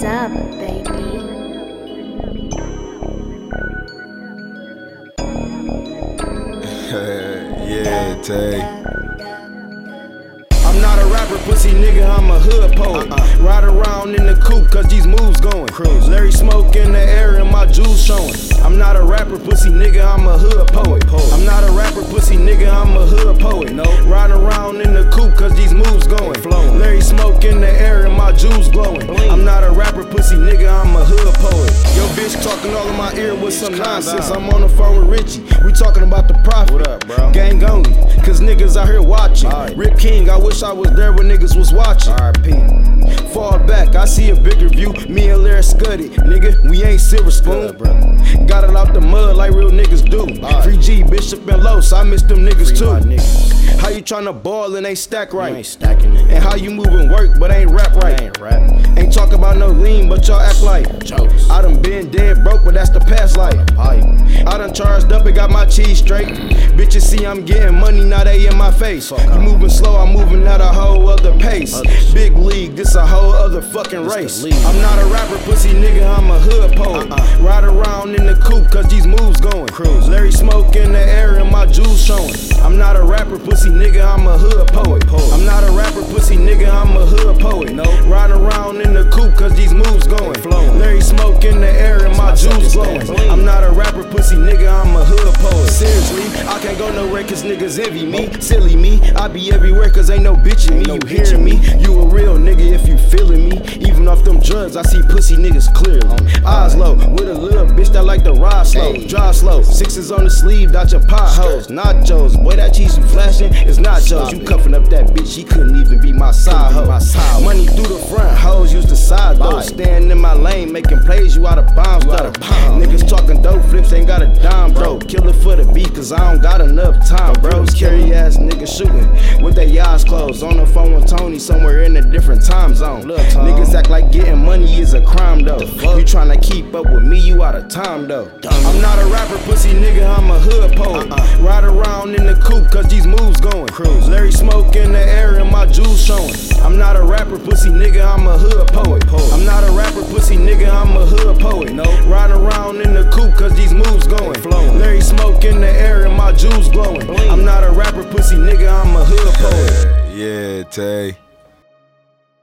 What's up, baby? yeah, Tae. I'm not a rapper, pussy nigga, I'm a hood poet. Uh-uh. Ride around in the coupe, cause these moves going. Cruise. Larry smoke in the air and my jewels showing. I'm not a rapper, pussy nigga, I'm a hood poet. Poet. I'm not a rapper, pussy nigga, I'm a hood poet. No. Riding around in the coupe, cause these moves going. flowing. Larry smoke in the air and my jewels glowing. Pussy nigga, I'm a hood poet. Yo, bitch talking all in my ear with some nonsense. I'm on the phone with Richie. We talking about the profit. What up, bro? Gang only, cause niggas out here watching. Alright. Rip King, I wish I was there when niggas was watching. RP. Fall back, I see a bigger view. Me and Larry Scuddy, nigga, we ain't silver spoon. Got it out the mud like real niggas do. Alright. Free G, Bishop and Los, I miss them niggas too. How you tryna ball and ain't stack right? Ain't stacking it. And how you moving work but ain't rap right? ain't rap. Ain't talk about no lean, but y'all act like Jokes. I done been dead broke, but that's the past life. I done charged up and got my cheese straight. Bitches see I'm getting money, now they in my face. You moving slow, I'm moving at a whole other Other. Big league, this a whole other fucking race. I'm not a rapper, pussy nigga, I'm a hood poet. Uh-uh. Ride around in the coupe, cause these moves going. Cruise. Larry smoke in the air and my jewels showing. I'm not a rapper, pussy nigga, I'm a hood poet. I'm not a rapper, pussy nigga, I'm a hood poet. No. Riding around in the coupe, cause these moves going. flowing. Larry smoke in the air and my jewels glowing. I'm not a rapper, pussy nigga, I'm a hood poet. Seriously, I can't go cause niggas envy me. Silly me, I be everywhere cause ain't no bitch in me. You hearing me? You a real nigga if you feeling me. Even off them drugs, I see pussy niggas clearly. Eyes low, with a little bitch that like to ride slow. Drive slow, sixes on the sleeve, dodge your potholes. Nachos, boy, that cheese you flashing is nachos. You cuffing up that bitch, she couldn't even be my side hoe. Money through the front, hoes use the side though. Staying in my lane, making plays, you out of though. Cause I don't got enough time, bro. Scary ass niggas shooting with their eyes closed. On the phone with Tony, somewhere in a different time zone. Look, Niggas act like getting money is a crime, though. You tryna keep up with me, you out of time, though. I'm not a rapper, pussy nigga, I'm a hood poet. Uh-uh. Ride around in the coupe, cause these moves going. Cruise. Larry smoke in the air and my jewels showing. I'm not a rapper, pussy nigga, pussy nigga, I'm a hood poet. Yeah, Tae.